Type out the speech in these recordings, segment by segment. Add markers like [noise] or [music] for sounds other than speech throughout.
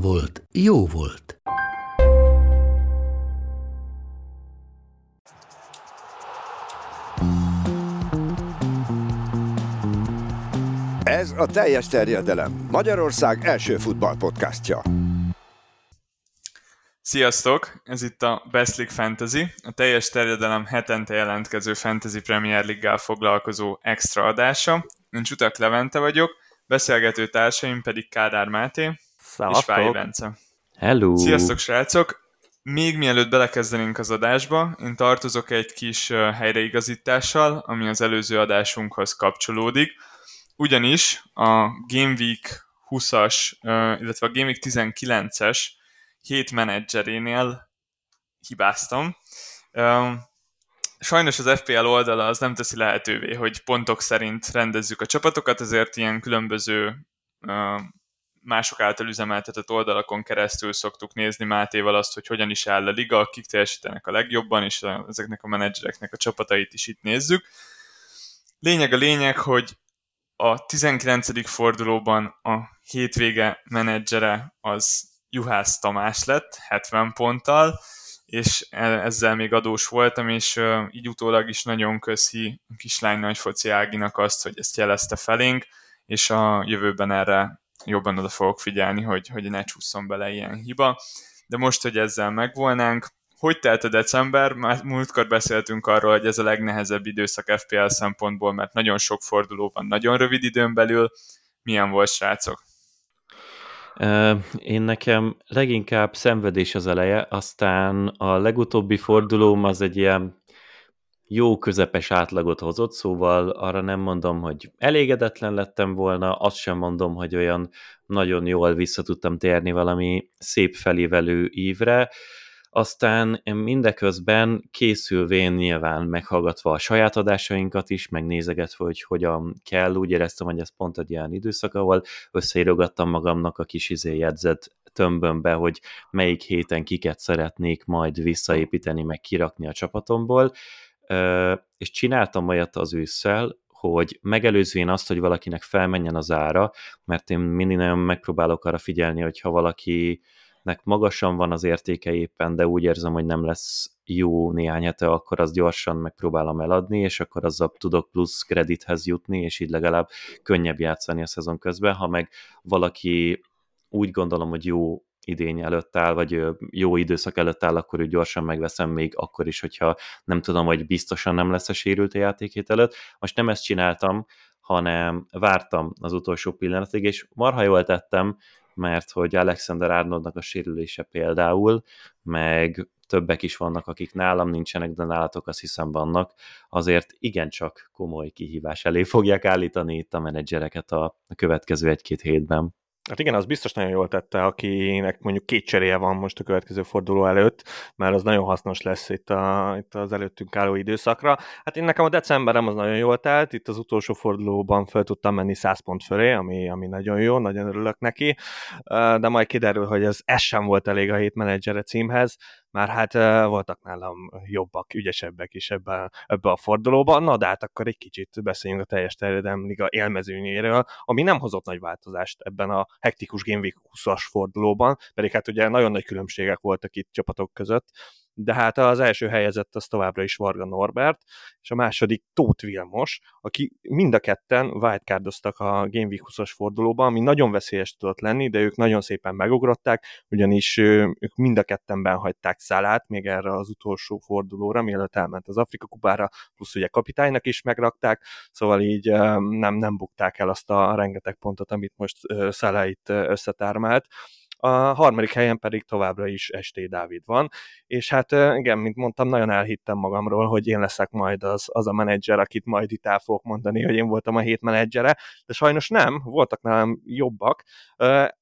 volt, jó volt. Ez a teljes terjedelem. Magyarország első futballpodcastja. Sziasztok! Ez itt a Best League Fantasy, a teljes terjedelem hetente jelentkező Fantasy Premier League-gál foglalkozó extra adása. Én Csutak Levente vagyok, beszélgető társaim pedig Kádár Máté és Fáj Bence. Hello! Sziasztok, srácok! Még mielőtt belekezdenénk az adásba, én tartozok egy kis helyreigazítással, ami az előző adásunkhoz kapcsolódik. Ugyanis a Game Week 20-as, illetve a Game Week 19-es hét menedzserénél hibáztam. Sajnos az FPL oldala az nem teszi lehetővé, hogy pontok szerint rendezzük a csapatokat, ezért ilyen különböző mások által üzemeltetett oldalakon keresztül szoktuk nézni Mátéval azt, hogy hogyan is áll a liga, kik teljesítenek a legjobban, és ezeknek a menedzsereknek a csapatait is itt nézzük. Lényeg a lényeg, hogy a 19. fordulóban a hétvége menedzsere az Juhász Tamás lett, 70 ponttal, és e, ezzel még adós voltam, és így utólag is nagyon köszi a kislány nagyfoci Áginak azt, hogy ezt jelezte felénk, és a jövőben erre jobban oda fogok figyelni, hogy, hogy ne csúszom bele ilyen hiba. De most, hogy ezzel megvolnánk, hogy telt a december? Már múltkor beszéltünk arról, hogy ez a legnehezebb időszak FPL szempontból, mert nagyon sok forduló van nagyon rövid időn belül. Milyen volt, srácok? Én nekem leginkább szenvedés az eleje, aztán a legutóbbi fordulóm az egy ilyen jó közepes átlagot hozott, szóval arra nem mondom, hogy elégedetlen lettem volna, azt sem mondom, hogy olyan nagyon jól vissza tudtam térni valami szép felévelő ívre, aztán mindeközben készülvén nyilván meghallgatva a saját adásainkat is, megnézegetve, hogy hogyan kell, úgy éreztem, hogy ez pont egy ilyen időszak, ahol összeírogattam magamnak a kis izé jegyzet tömbömbe, hogy melyik héten kiket szeretnék majd visszaépíteni, meg kirakni a csapatomból, és csináltam olyat az ősszel, hogy megelőzvén azt, hogy valakinek felmenjen az ára, mert én mindig nagyon megpróbálok arra figyelni, hogy ha valakinek magasan van az értéke éppen, de úgy érzem, hogy nem lesz jó néhány hete, akkor azt gyorsan megpróbálom eladni, és akkor azzal tudok plusz kredithez jutni, és így legalább könnyebb játszani a szezon közben, ha meg valaki úgy gondolom, hogy jó idény előtt áll, vagy jó időszak előtt áll, akkor ő gyorsan megveszem még akkor is, hogyha nem tudom, hogy biztosan nem lesz a sérült a játékét előtt. Most nem ezt csináltam, hanem vártam az utolsó pillanatig, és marha jól tettem, mert hogy Alexander Arnoldnak a sérülése például, meg többek is vannak, akik nálam nincsenek, de nálatok azt hiszem vannak, azért igencsak komoly kihívás elé fogják állítani itt a menedzsereket a következő egy-két hétben. Hát igen, az biztos nagyon jól tette, akinek mondjuk két cseréje van most a következő forduló előtt, mert az nagyon hasznos lesz itt, a, itt az előttünk álló időszakra. Hát én nekem a decemberem az nagyon jól telt, itt az utolsó fordulóban fel tudtam menni 100 pont fölé, ami, ami nagyon jó, nagyon örülök neki, de majd kiderül, hogy ez, ez sem volt elég a hét menedzsere címhez, már hát voltak nálam jobbak, ügyesebbek is ebben, ebbe a fordulóban, na de hát akkor egy kicsit beszéljünk a teljes terjedelem liga élmezőnyéről, ami nem hozott nagy változást ebben a hektikus Game Week 20-as fordulóban, pedig hát ugye nagyon nagy különbségek voltak itt csapatok között, de hát az első helyezett az továbbra is Varga Norbert, és a második Tóth Vilmos, aki mind a ketten wildcardoztak a Game Week 20-as fordulóban, ami nagyon veszélyes tudott lenni, de ők nagyon szépen megugrották, ugyanis ők mind a ketten hagyták szálát még erre az utolsó fordulóra, mielőtt elment az Afrika kupára, plusz ugye kapitánynak is megrakták, szóval így nem, nem bukták el azt a rengeteg pontot, amit most Szálá itt összetármált a harmadik helyen pedig továbbra is Esté Dávid van, és hát igen, mint mondtam, nagyon elhittem magamról, hogy én leszek majd az, az a menedzser, akit majd itt el fogok mondani, hogy én voltam a hét menedzsere, de sajnos nem, voltak nálam jobbak,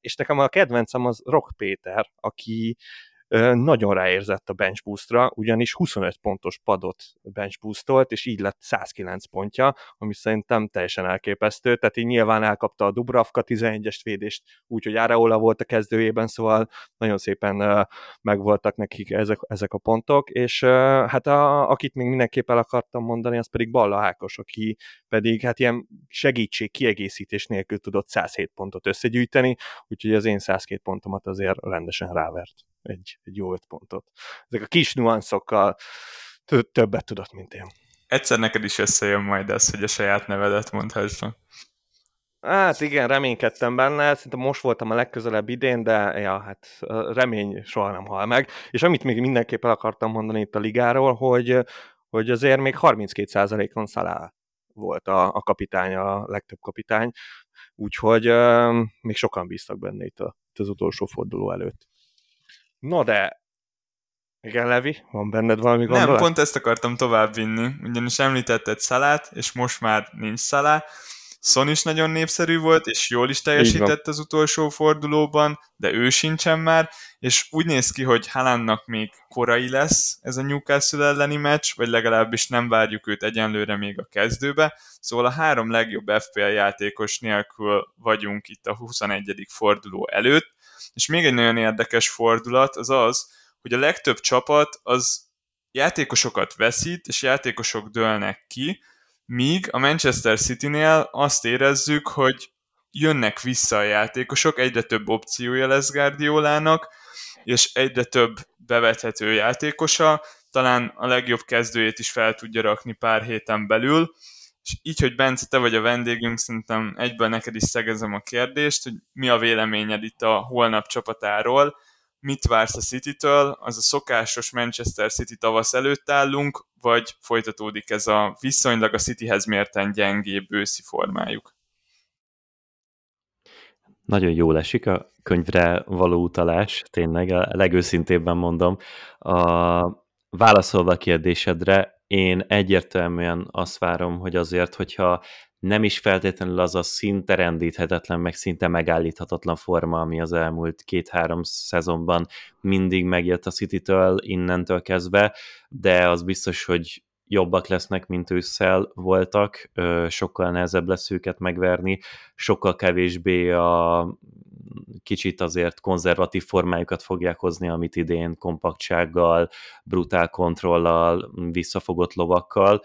és nekem a kedvencem az Rock Péter, aki nagyon ráérzett a bench boostra, ugyanis 25 pontos padot bench boostolt, és így lett 109 pontja, ami szerintem teljesen elképesztő, tehát így nyilván elkapta a Dubravka 11-es védést, úgyhogy Áraola volt a kezdőjében, szóval nagyon szépen megvoltak nekik ezek, ezek a pontok, és hát a, akit még mindenképp el akartam mondani, az pedig Balla Ákos, aki pedig hát ilyen segítség, kiegészítés nélkül tudott 107 pontot összegyűjteni, úgyhogy az én 102 pontomat azért rendesen rávert egy, egy jó öt pontot. Ezek a kis nuanszokkal többet tudott, mint én. Egyszer neked is összejön majd ez, hogy a saját nevedet mondhassam. Hát igen, reménykedtem benne, szerintem most voltam a legközelebb idén, de ja, hát remény soha nem hal meg. És amit még mindenképp el akartam mondani itt a ligáról, hogy, hogy azért még 32%-on Salah volt a, a kapitány, a legtöbb kapitány, úgyhogy uh, még sokan bíztak benne itt, a, itt az utolsó forduló előtt. No de, igen, Levi, van benned valami gondolat? Nem, pont ezt akartam továbbvinni, ugyanis említetted Szalát, és most már nincs Szalá. Son is nagyon népszerű volt, és jól is teljesített az utolsó fordulóban, de ő sincsen már, és úgy néz ki, hogy Haalandnak még korai lesz ez a Newcastle elleni meccs, vagy legalábbis nem várjuk őt egyenlőre még a kezdőbe, szóval a három legjobb FPL játékos nélkül vagyunk itt a 21. forduló előtt, és még egy nagyon érdekes fordulat az az, hogy a legtöbb csapat az játékosokat veszít, és játékosok dőlnek ki, míg a Manchester City-nél azt érezzük, hogy jönnek vissza a játékosok, egyre több opciója lesz Guardiolának, és egyre több bevethető játékosa, talán a legjobb kezdőjét is fel tudja rakni pár héten belül, és így, hogy Bence, te vagy a vendégünk, szerintem egyből neked is szegezem a kérdést, hogy mi a véleményed itt a holnap csapatáról, mit vársz a City-től, az a szokásos Manchester City tavasz előtt állunk, vagy folytatódik ez a viszonylag a Cityhez mérten gyengébb őszi formájuk? Nagyon jól esik a könyvre való utalás, tényleg a legőszintébben mondom. A, válaszolva a kérdésedre, én egyértelműen azt várom, hogy azért, hogyha nem is feltétlenül az a szinte rendíthetetlen, meg szinte megállíthatatlan forma, ami az elmúlt két-három szezonban mindig megjött a City-től innentől kezdve, de az biztos, hogy jobbak lesznek, mint ősszel voltak, sokkal nehezebb lesz őket megverni, sokkal kevésbé a kicsit azért konzervatív formájukat fogják hozni, amit idén kompaktsággal, brutál kontrollal, visszafogott lovakkal.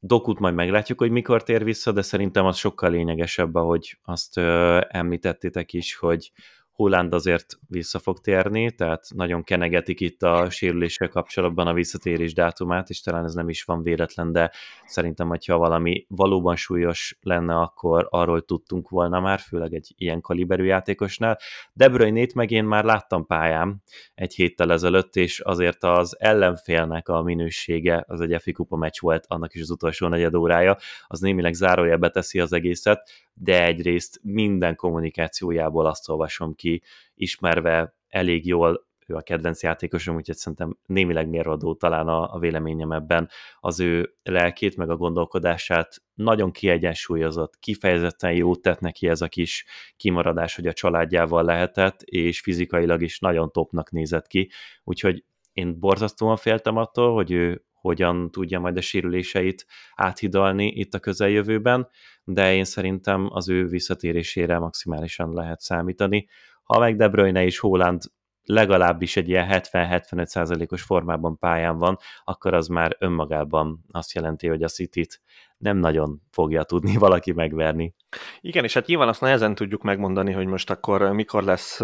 Dokut majd meglátjuk, hogy mikor tér vissza, de szerintem az sokkal lényegesebb, ahogy azt ö, említettétek is, hogy Holland azért vissza fog térni, tehát nagyon kenegetik itt a sérüléssel kapcsolatban a visszatérés dátumát, és talán ez nem is van véletlen, de szerintem, hogyha valami valóban súlyos lenne, akkor arról tudtunk volna már, főleg egy ilyen kaliberű játékosnál. De Bruyne-t meg én már láttam pályán egy héttel ezelőtt, és azért az ellenfélnek a minősége, az egy FI kupa meccs volt, annak is az utolsó negyed órája, az némileg zárójelbe teszi az egészet, de egyrészt minden kommunikációjából azt olvasom ki, ismerve elég jól ő a kedvenc játékosom, úgyhogy szerintem némileg mérvadó talán a, a véleményem ebben. Az ő lelkét, meg a gondolkodását nagyon kiegyensúlyozott, kifejezetten jót tett neki ez a kis kimaradás, hogy a családjával lehetett, és fizikailag is nagyon topnak nézett ki, úgyhogy én borzasztóan féltem attól, hogy ő hogyan tudja majd a sérüléseit áthidalni itt a közeljövőben, de én szerintem az ő visszatérésére maximálisan lehet számítani. Ha meg De Bruyne és Holland legalábbis egy ilyen 70-75%-os formában pályán van, akkor az már önmagában azt jelenti, hogy a City-t nem nagyon fogja tudni [laughs] valaki megverni. Igen, és hát nyilván azt nehezen tudjuk megmondani, hogy most akkor mikor lesz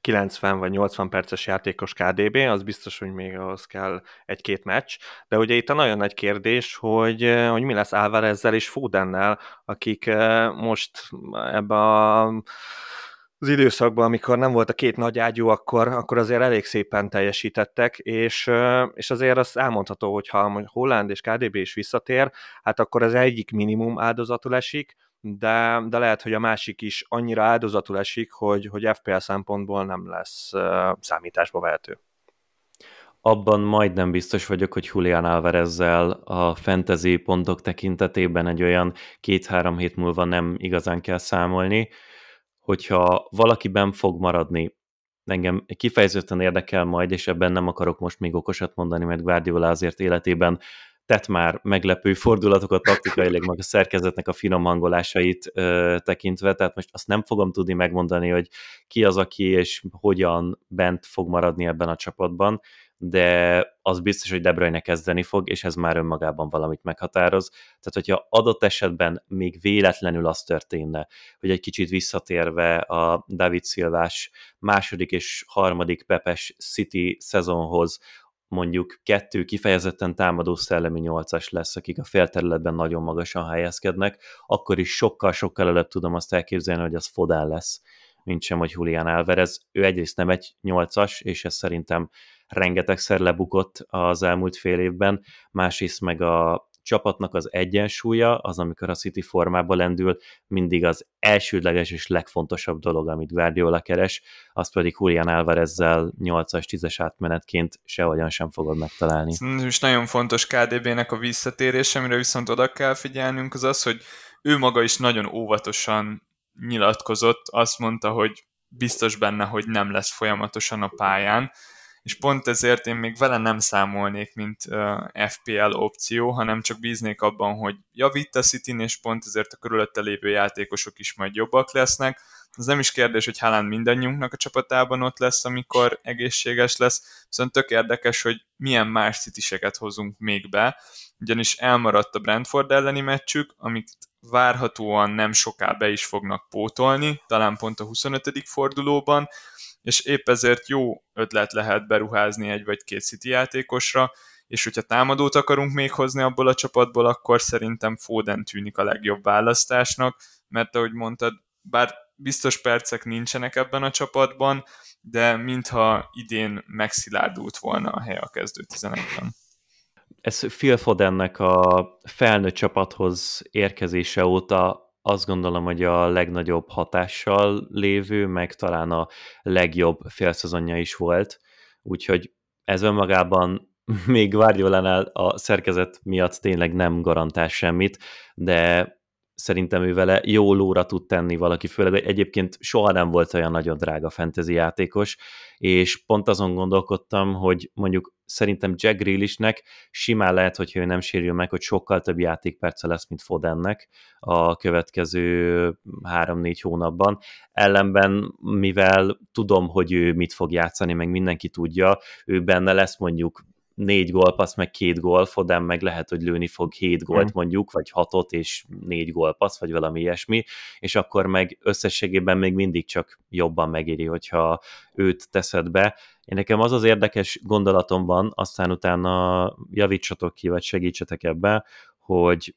90 vagy 80 perces játékos KDB, az biztos, hogy még ahhoz kell egy-két meccs, de ugye itt a nagyon nagy kérdés, hogy, hogy mi lesz Álvarezzel és Fodennel, akik most ebbe a az időszakban, amikor nem volt a két nagy ágyú, akkor, akkor azért elég szépen teljesítettek, és, és azért azt elmondható, hogy ha Holland és KDB is visszatér, hát akkor az egyik minimum áldozatul esik, de, de lehet, hogy a másik is annyira áldozatul esik, hogy, hogy FPL szempontból nem lesz uh, számításba vehető. Abban majdnem biztos vagyok, hogy Julián Alvarezzel a fantasy pontok tekintetében egy olyan két-három hét múlva nem igazán kell számolni, hogyha valakiben fog maradni, engem kifejezetten érdekel majd, és ebben nem akarok most még okosat mondani, mert Guardiola azért életében tett már meglepő fordulatokat taktikailag, meg a szerkezetnek a finom hangolásait ö, tekintve, tehát most azt nem fogom tudni megmondani, hogy ki az, aki és hogyan bent fog maradni ebben a csapatban, de az biztos, hogy De Bruyne kezdeni fog, és ez már önmagában valamit meghatároz. Tehát, hogyha adott esetben még véletlenül az történne, hogy egy kicsit visszatérve a David Szilvás második és harmadik Pepes City szezonhoz mondjuk kettő kifejezetten támadó szellemi nyolcas lesz, akik a félterületben nagyon magasan helyezkednek, akkor is sokkal-sokkal előbb tudom azt elképzelni, hogy az Fodán lesz, mint sem, hogy Julián Alvarez. Ő egyrészt nem egy nyolcas, és ez szerintem rengetegszer lebukott az elmúlt fél évben, másrészt meg a csapatnak az egyensúlya, az amikor a City formába lendül, mindig az elsődleges és legfontosabb dolog, amit Guardiola keres, azt pedig Julián Alvarezzel 8-as, 10-es átmenetként sehogyan sem fogod megtalálni. És nagyon fontos KDB-nek a visszatérése, amire viszont oda kell figyelnünk, az az, hogy ő maga is nagyon óvatosan nyilatkozott, azt mondta, hogy biztos benne, hogy nem lesz folyamatosan a pályán, és pont ezért én még vele nem számolnék, mint uh, FPL opció, hanem csak bíznék abban, hogy javít a city és pont ezért a körülötte lévő játékosok is majd jobbak lesznek. Az nem is kérdés, hogy Haaland mindannyiunknak a csapatában ott lesz, amikor egészséges lesz, viszont tök érdekes, hogy milyen más citiseket hozunk még be, ugyanis elmaradt a Brentford elleni meccsük, amit várhatóan nem soká be is fognak pótolni, talán pont a 25. fordulóban, és épp ezért jó ötlet lehet beruházni egy vagy két City játékosra, és hogyha támadót akarunk még hozni abból a csapatból, akkor szerintem Foden tűnik a legjobb választásnak, mert ahogy mondtad, bár biztos percek nincsenek ebben a csapatban, de mintha idén megszilárdult volna a hely a kezdő 11-ben. Ez Phil Fodennek a felnőtt csapathoz érkezése óta azt gondolom, hogy a legnagyobb hatással lévő, meg talán a legjobb félszezonja is volt, úgyhogy ez önmagában [laughs] még Guardiolánál a szerkezet miatt tényleg nem garantál semmit, de szerintem ő vele jó lóra tud tenni valaki, főleg hogy egyébként soha nem volt olyan nagyon drága fantasy játékos, és pont azon gondolkodtam, hogy mondjuk szerintem Jack Grealishnek simán lehet, hogyha ő nem sérül meg, hogy sokkal több játékperce lesz, mint Fodennek a következő három-négy hónapban. Ellenben, mivel tudom, hogy ő mit fog játszani, meg mindenki tudja, ő benne lesz mondjuk négy gólpassz, meg két gól, Foden meg lehet, hogy lőni fog hét gólt mm. mondjuk, vagy hatot, és négy gólpassz, vagy valami ilyesmi, és akkor meg összességében még mindig csak jobban megéri, hogyha őt teszed be. Én nekem az az érdekes gondolatom van, aztán utána javítsatok ki, vagy segítsetek ebbe, hogy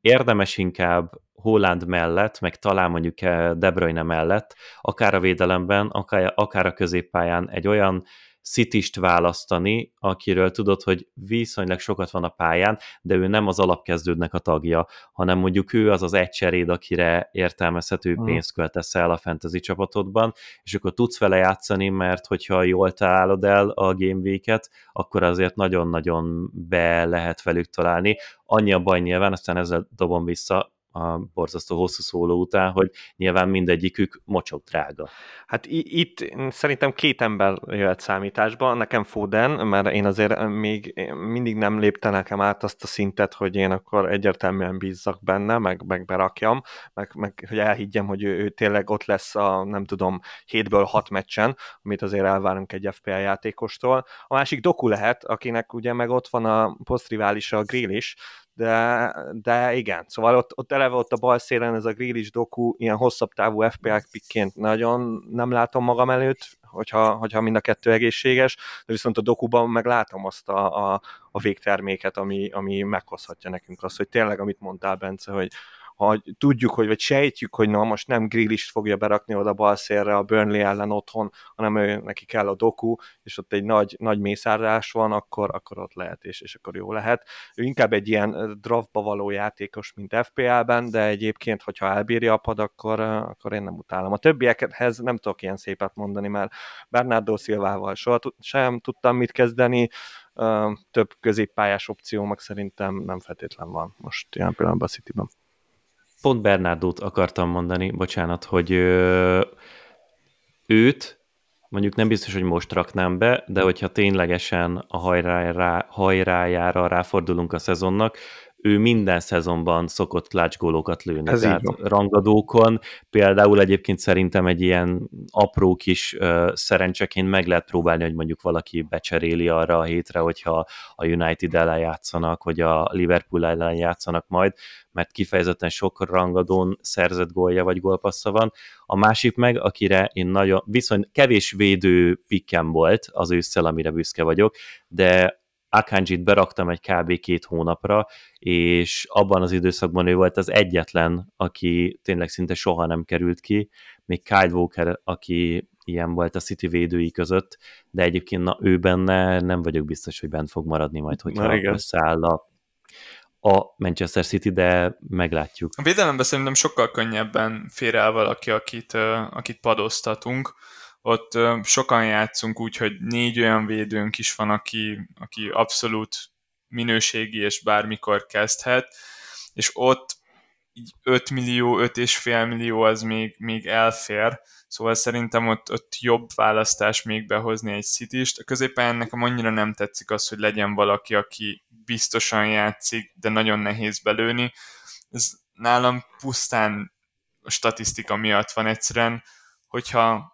érdemes inkább Holland mellett, meg talán mondjuk De Bruyne mellett, akár a védelemben, akár, akár a középpályán egy olyan Citist választani, akiről tudod, hogy viszonylag sokat van a pályán, de ő nem az alapkezdődnek a tagja, hanem mondjuk ő az az egy cseréd, akire értelmezhető pénzt költesz el a fantasy csapatodban, és akkor tudsz vele játszani, mert hogyha jól találod el a Game Week-et, akkor azért nagyon-nagyon be lehet velük találni. Annyi a baj nyilván, aztán ezzel dobom vissza, a borzasztó hosszú szóló után, hogy nyilván mindegyikük mocsok drága. Hát itt szerintem két ember jöhet számításba, nekem Foden, mert én azért még mindig nem lépte nekem át azt a szintet, hogy én akkor egyértelműen bízzak benne, meg, meg berakjam, meg, meg hogy elhiggyem, hogy ő, ő tényleg ott lesz a, nem tudom, hétből hat meccsen, amit azért elvárunk egy FPL játékostól. A másik Doku lehet, akinek ugye meg ott van a posztriválisa a Grill is, de, de igen, szóval ott, ott eleve ott a bal szélen ez a Grealish doku ilyen hosszabb távú FPL pickként nagyon nem látom magam előtt, hogyha, hogyha mind a kettő egészséges, de viszont a dokuban meg látom azt a, a, a végterméket, ami, ami meghozhatja nekünk azt, hogy tényleg, amit mondtál, Bence, hogy, ha tudjuk, hogy vagy sejtjük, hogy na most nem Grealish fogja berakni oda balszélre a Burnley ellen otthon, hanem ő, neki kell a doku, és ott egy nagy, nagy mészárás van, akkor, akkor ott lehet, és, és akkor jó lehet. Ő inkább egy ilyen draftba való játékos, mint FPL-ben, de egyébként, hogyha elbírja a pad, akkor, akkor én nem utálom. A többiekhez nem tudok ilyen szépet mondani, mert Bernardo Silvával soha sem tudtam mit kezdeni, több középpályás opció meg szerintem nem feltétlen van most ilyen pillanatban a City-ben. Pont Bernardót akartam mondani, bocsánat, hogy őt mondjuk nem biztos, hogy most raknám be, de hogyha ténylegesen a hajrájára, hajrájára ráfordulunk a szezonnak, ő minden szezonban szokott lácsgólokat lőni, Ez tehát rangadókon. Például egyébként szerintem egy ilyen apró kis uh, szerencseként meg lehet próbálni, hogy mondjuk valaki becseréli arra a hétre, hogyha a United ellen játszanak, vagy a Liverpool ellen játszanak majd, mert kifejezetten sok rangadón szerzett gólja vagy gólpassza van. A másik meg, akire én nagyon, viszont kevés védő pikkem volt az ősszel, amire büszke vagyok, de Akanjit beraktam egy kb. két hónapra, és abban az időszakban ő volt az egyetlen, aki tényleg szinte soha nem került ki, még Kyle Walker, aki ilyen volt a City védői között, de egyébként na, ő benne nem vagyok biztos, hogy bent fog maradni majd, hogyha na, összeáll a, a Manchester City, de meglátjuk. A védelemben szerintem sokkal könnyebben fér el valaki, akit, akit padoztatunk, ott sokan játszunk úgy, hogy négy olyan védőnk is van, aki, aki abszolút minőségi és bármikor kezdhet, és ott így 5 millió, 5,5 millió az még, még elfér, szóval szerintem ott, ott jobb választás még behozni egy city A középen nekem annyira nem tetszik az, hogy legyen valaki, aki biztosan játszik, de nagyon nehéz belőni. Ez nálam pusztán a statisztika miatt van egyszerűen, hogyha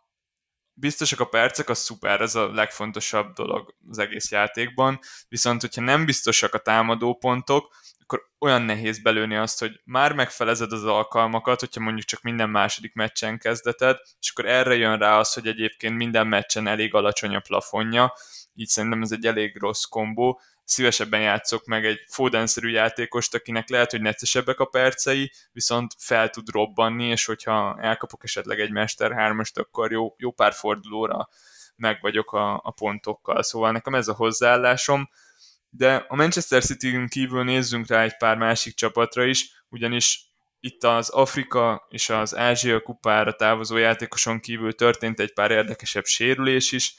biztosak a percek, az szuper, ez a legfontosabb dolog az egész játékban, viszont hogyha nem biztosak a támadó pontok, akkor olyan nehéz belőni azt, hogy már megfelezed az alkalmakat, hogyha mondjuk csak minden második meccsen kezdeted, és akkor erre jön rá az, hogy egyébként minden meccsen elég alacsony a plafonja, így szerintem ez egy elég rossz kombó, szívesebben játszok meg egy Foden-szerű játékost, akinek lehet, hogy neccesebbek a percei, viszont fel tud robbanni, és hogyha elkapok esetleg egy Mester 3 akkor jó, jó pár fordulóra meg vagyok a, a pontokkal. Szóval nekem ez a hozzáállásom, de a Manchester City-n kívül nézzünk rá egy pár másik csapatra is, ugyanis itt az Afrika és az Ázsia kupára távozó játékoson kívül történt egy pár érdekesebb sérülés is,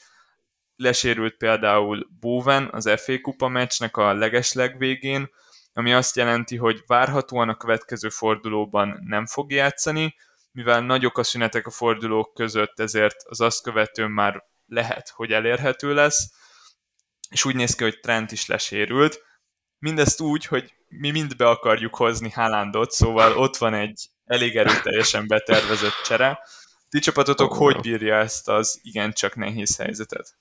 lesérült például Bowen az FA kupa meccsnek a legesleg végén, ami azt jelenti, hogy várhatóan a következő fordulóban nem fog játszani, mivel nagyok a szünetek a fordulók között, ezért az azt követően már lehet, hogy elérhető lesz, és úgy néz ki, hogy Trent is lesérült. Mindezt úgy, hogy mi mind be akarjuk hozni Haalandot, szóval ott van egy elég erőteljesen betervezett csere. Ti csapatotok hogy bírja ezt az igencsak nehéz helyzetet?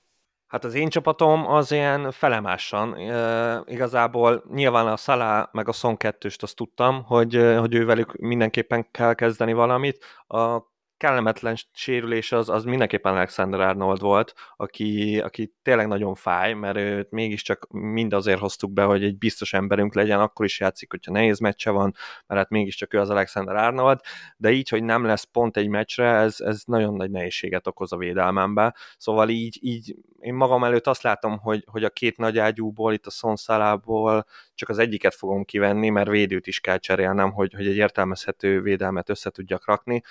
Hát az én csapatom az ilyen felemásan. E, igazából nyilván a Szalá meg a Son 2 azt tudtam, hogy, hogy ővelük mindenképpen kell kezdeni valamit. A kellemetlen sérülés az, az mindenképpen Alexander Arnold volt, aki, aki tényleg nagyon fáj, mert őt mégiscsak mind azért hoztuk be, hogy egy biztos emberünk legyen, akkor is játszik, hogyha nehéz meccse van, mert hát mégiscsak ő az Alexander Arnold, de így, hogy nem lesz pont egy meccsre, ez, ez nagyon nagy nehézséget okoz a védelmembe. Szóval így, így én magam előtt azt látom, hogy, hogy a két nagy ágyúból, itt a szonszalából csak az egyiket fogom kivenni, mert védőt is kell cserélnem, hogy, hogy egy értelmezhető védelmet össze tudjak rakni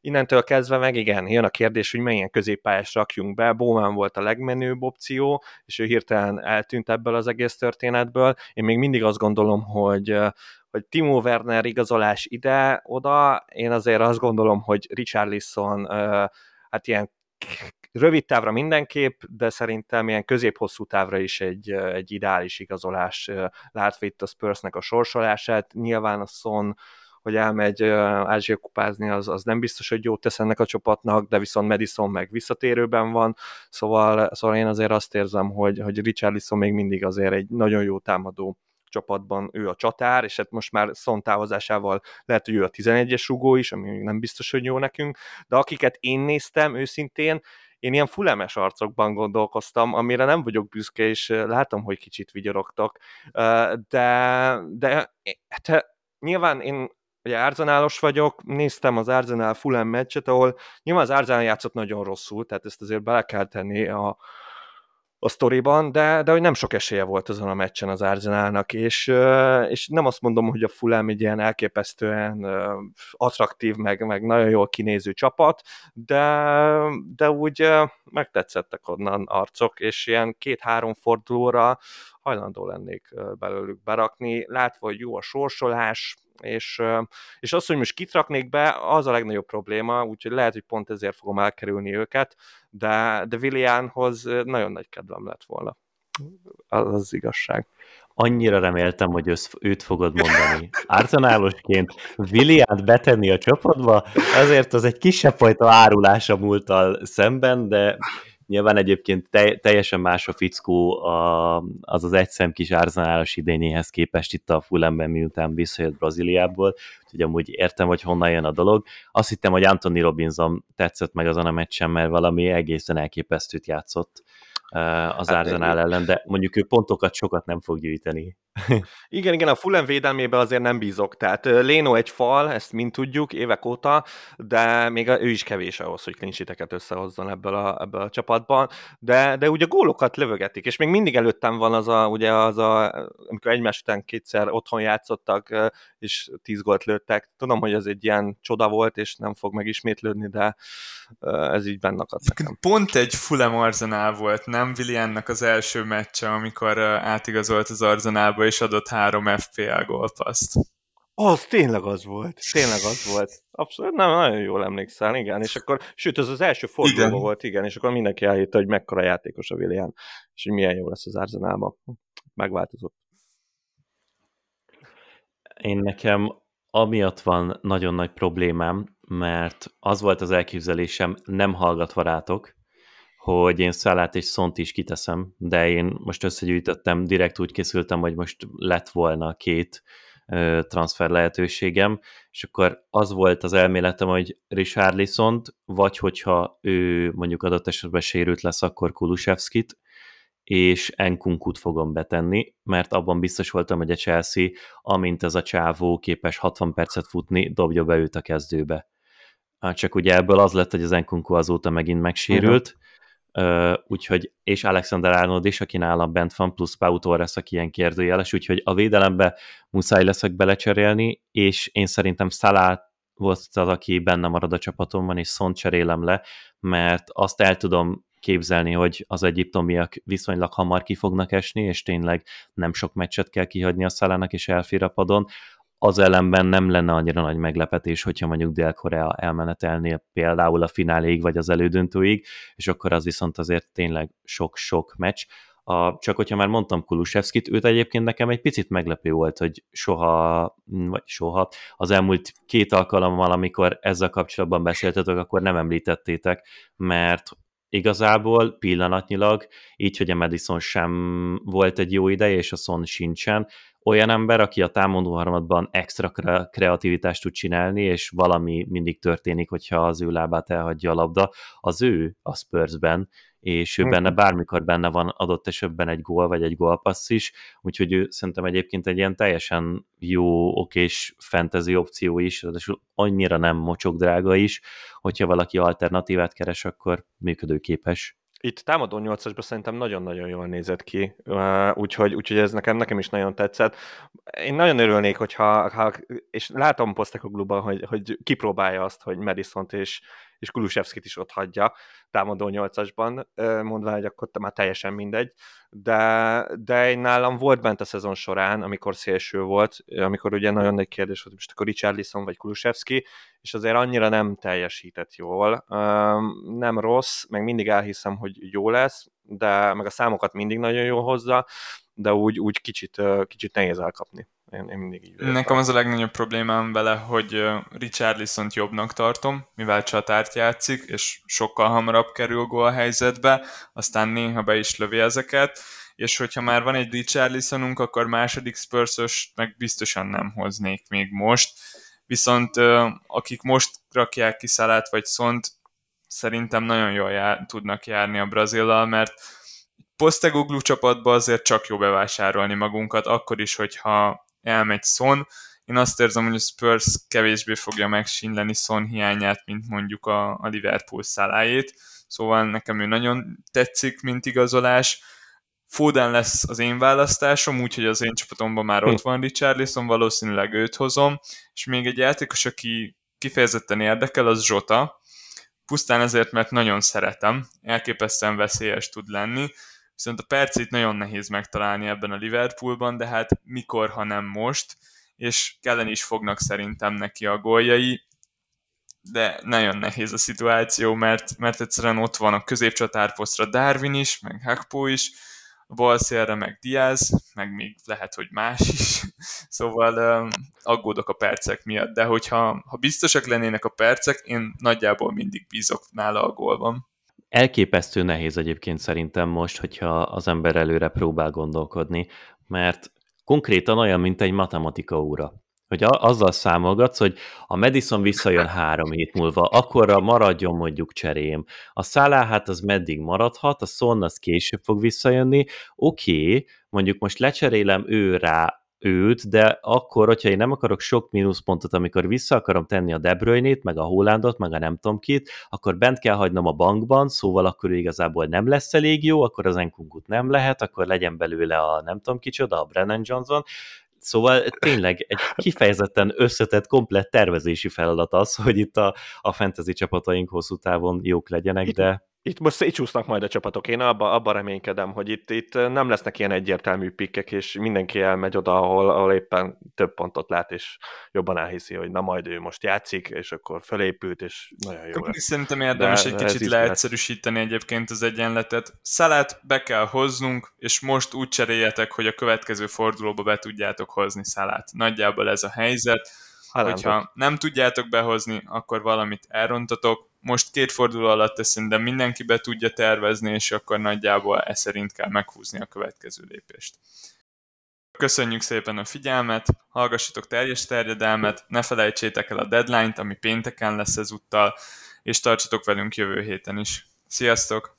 innentől kezdve meg igen, jön a kérdés, hogy milyen középpályás rakjunk be. Bowman volt a legmenőbb opció, és ő hirtelen eltűnt ebből az egész történetből. Én még mindig azt gondolom, hogy hogy Timo Werner igazolás ide-oda, én azért azt gondolom, hogy Richarlison hát ilyen rövid távra mindenképp, de szerintem ilyen közép-hosszú távra is egy, egy ideális igazolás látva itt a Spursnek a sorsolását. Nyilván a Son hogy elmegy Ázsia kupázni, az, az nem biztos, hogy jót tesz ennek a csapatnak, de viszont Madison meg visszatérőben van, szóval, szóval én azért azt érzem, hogy, hogy Richarlison még mindig azért egy nagyon jó támadó csapatban ő a csatár, és hát most már Szon távozásával lehet, hogy ő a 11-es rugó is, ami még nem biztos, hogy jó nekünk, de akiket én néztem őszintén, én ilyen fullemes arcokban gondolkoztam, amire nem vagyok büszke, és látom, hogy kicsit vigyorogtok, de, de hát, nyilván én ugye Arsenalos vagyok, néztem az Arsenal Fulham meccset, ahol nyilván az Arsenal játszott nagyon rosszul, tehát ezt azért bele kell tenni a, a sztoriban, de, de hogy nem sok esélye volt azon a meccsen az Arsenalnak, és, és nem azt mondom, hogy a Fulham egy ilyen elképesztően attraktív, meg, meg nagyon jól kinéző csapat, de, de úgy megtetszettek onnan arcok, és ilyen két-három fordulóra hajlandó lennék belőlük berakni, látva, hogy jó a sorsolás, és, és az, hogy most kitraknék be, az a legnagyobb probléma, úgyhogy lehet, hogy pont ezért fogom elkerülni őket, de, de Willianhoz nagyon nagy kedvem lett volna. Az az igazság. Annyira reméltem, hogy össz, őt fogod mondani. Arsenálosként Williant betenni a csapatba, azért az egy kisebb fajta árulása múltal szemben, de Nyilván egyébként te, teljesen más a fickó a, az az egyszem kis árzanálos idényéhez képest itt a Fulhamben, miután visszajött Brazíliából, úgyhogy amúgy értem, hogy honnan jön a dolog. Azt hittem, hogy Anthony Robinson tetszett meg azon a meccsen, mert valami egészen elképesztőt játszott az hát, Arsenal ellen, de mondjuk ő pontokat sokat nem fog gyűjteni. [laughs] igen, igen, a Fulham védelmébe azért nem bízok. Tehát Léno egy fal, ezt mind tudjuk évek óta, de még ő is kevés ahhoz, hogy klincsiteket összehozzon ebből a, ebből a csapatban. De, de ugye gólokat lövögetik, és még mindig előttem van az a, ugye az a, amikor egymás után kétszer otthon játszottak, és tíz gólt lőttek. Tudom, hogy ez egy ilyen csoda volt, és nem fog megismétlődni, de ez így benne akadt nekem. Pont egy Fulham Arsenal volt, nem Williannak az első meccse, amikor átigazolt az Arsenalba, és adott három FPL gólpaszt. Az tényleg az volt. Tényleg az volt. Abszolút, nem, nagyon jól emlékszel, igen. És akkor, sőt, az az első forduló volt, igen, és akkor mindenki elhitte, hogy mekkora játékos a Willian, és hogy milyen jó lesz az Arsenalban. Megváltozott. Én nekem amiatt van nagyon nagy problémám, mert az volt az elképzelésem, nem hallgatva rátok, hogy én Szalát és Szont is kiteszem, de én most összegyűjtöttem, direkt úgy készültem, hogy most lett volna két transfer lehetőségem, és akkor az volt az elméletem, hogy Richard Lisont, vagy hogyha ő mondjuk adott esetben sérült lesz, akkor Kulusevskit, és Enkunkut fogom betenni, mert abban biztos voltam, hogy a Chelsea, amint ez a csávó képes 60 percet futni, dobja be őt a kezdőbe. Csak ugye ebből az lett, hogy az Enkunku azóta megint megsérült, uh-huh Úgyhogy, és Alexander Arnold is, aki nálam bent van, plusz Pau Torres, aki ilyen kérdőjeles, úgyhogy a védelembe muszáj leszek belecserélni, és én szerintem Salah volt az, aki benne marad a csapatomban, és Szont cserélem le, mert azt el tudom képzelni, hogy az egyiptomiak viszonylag hamar ki fognak esni, és tényleg nem sok meccset kell kihagyni a szalának, és elfér a padon az ellenben nem lenne annyira nagy meglepetés, hogyha mondjuk Dél-Korea elmenetelnél például a fináléig vagy az elődöntőig, és akkor az viszont azért tényleg sok-sok meccs. A, csak hogyha már mondtam Kulusevskit, őt egyébként nekem egy picit meglepő volt, hogy soha, vagy soha, az elmúlt két alkalommal, amikor ezzel kapcsolatban beszéltetek, akkor nem említettétek, mert igazából pillanatnyilag, így, hogy a Madison sem volt egy jó ideje, és a Son sincsen, olyan ember, aki a támadó harmadban extra kreativitást tud csinálni, és valami mindig történik, hogyha az ő lábát elhagyja a labda, az ő a Spursben, és ő benne bármikor benne van adott esetben egy gól, vagy egy gólpassz is, úgyhogy ő szerintem egyébként egy ilyen teljesen jó, okés fantasy opció is, ráadásul annyira nem mocsok drága is, hogyha valaki alternatívát keres, akkor működőképes. Itt támadó nyolcasban szerintem nagyon-nagyon jól nézett ki, úgyhogy, úgyhogy ez nekem, nekem is nagyon tetszett. Én nagyon örülnék, hogyha, ha, és látom Postecoglóban, hogy, hogy kipróbálja azt, hogy madison és, és Kulusevskit is ott hagyja támadó nyolcasban, mondva, hogy akkor már teljesen mindegy, de, de én nálam volt bent a szezon során, amikor szélső volt, amikor ugye nagyon nagy kérdés volt, most akkor Richarlison vagy Kulusevski, és azért annyira nem teljesített jól. Nem rossz, meg mindig elhiszem, hogy jó lesz, de meg a számokat mindig nagyon jól hozza, de úgy, úgy kicsit, kicsit nehéz elkapni. Én, én mindig így Nekem az a legnagyobb problémám vele, hogy Richarlison jobbnak tartom, mivel csatárt játszik, és sokkal hamarabb kerül gól helyzetbe, aztán néha be is lövi ezeket, és hogyha már van egy Richarlisonunk, akkor második spurs meg biztosan nem hoznék még most, viszont akik most rakják ki Szalát vagy Szont, szerintem nagyon jól jár, tudnak járni a Brazillal, mert Postegoglu csapatba azért csak jó bevásárolni magunkat, akkor is, hogyha elmegy Son. én azt érzem, hogy a Spurs kevésbé fogja megsínleni Son hiányát, mint mondjuk a, a Liverpool szálájét, szóval nekem ő nagyon tetszik, mint igazolás. Foden lesz az én választásom, úgyhogy az én csapatomban már ott hm. van Richarlison, valószínűleg őt hozom, és még egy játékos, aki kifejezetten érdekel, az Zsota, pusztán ezért, mert nagyon szeretem, elképesztően veszélyes tud lenni, viszont a percét nagyon nehéz megtalálni ebben a Liverpoolban, de hát mikor, ha nem most, és kelleni is fognak szerintem neki a góljai, de nagyon nehéz a szituáció, mert, mert egyszerűen ott van a középcsatárposztra Darwin is, meg Hakpo is, a bal szélre meg Diaz, meg még lehet, hogy más is. [laughs] szóval um, aggódok a percek miatt, de hogyha ha biztosak lennének a percek, én nagyjából mindig bízok nála a gólban. Elképesztő nehéz egyébként szerintem most, hogyha az ember előre próbál gondolkodni, mert konkrétan olyan, mint egy matematika óra. Hogy azzal számolgatsz, hogy a Madison visszajön három hét múlva, akkorra maradjon mondjuk cserém. A Salah hát az meddig maradhat, a Son az később fog visszajönni. Oké, okay, mondjuk most lecserélem ő rá őt, de akkor, hogyha én nem akarok sok mínuszpontot, amikor vissza akarom tenni a De Bruyne-t, meg a Hollandot, meg a nem tudom kit, akkor bent kell hagynom a bankban, szóval akkor igazából nem lesz elég jó, akkor az Enkungut nem lehet, akkor legyen belőle a nem tudom kicsoda, a Brennan Johnson, Szóval tényleg egy kifejezetten összetett, komplett tervezési feladat az, hogy itt a, a fantasy csapataink hosszú távon jók legyenek, de itt most szétcsúsznak majd a csapatok. Én abba, abba reménykedem, hogy itt, itt nem lesznek ilyen egyértelmű pikkek, és mindenki elmegy oda, ahol, ahol éppen több pontot lát, és jobban elhiszi, hogy na majd ő most játszik, és akkor fölépült, és nagyon jó lesz. Szerintem érdemes de, egy kicsit leegyszerűsíteni egyébként az egyenletet. Szalát be kell hoznunk, és most úgy cseréljetek, hogy a következő fordulóba be tudjátok hozni szalát. Nagyjából ez a helyzet. Hálán Hogyha nem tudjátok behozni, akkor valamit elrontatok, most két forduló alatt ezt szerintem mindenki be tudja tervezni, és akkor nagyjából e szerint kell meghúzni a következő lépést. Köszönjük szépen a figyelmet, hallgassatok teljes terjedelmet, ne felejtsétek el a deadline-t, ami pénteken lesz ezúttal, és tartsatok velünk jövő héten is. Sziasztok!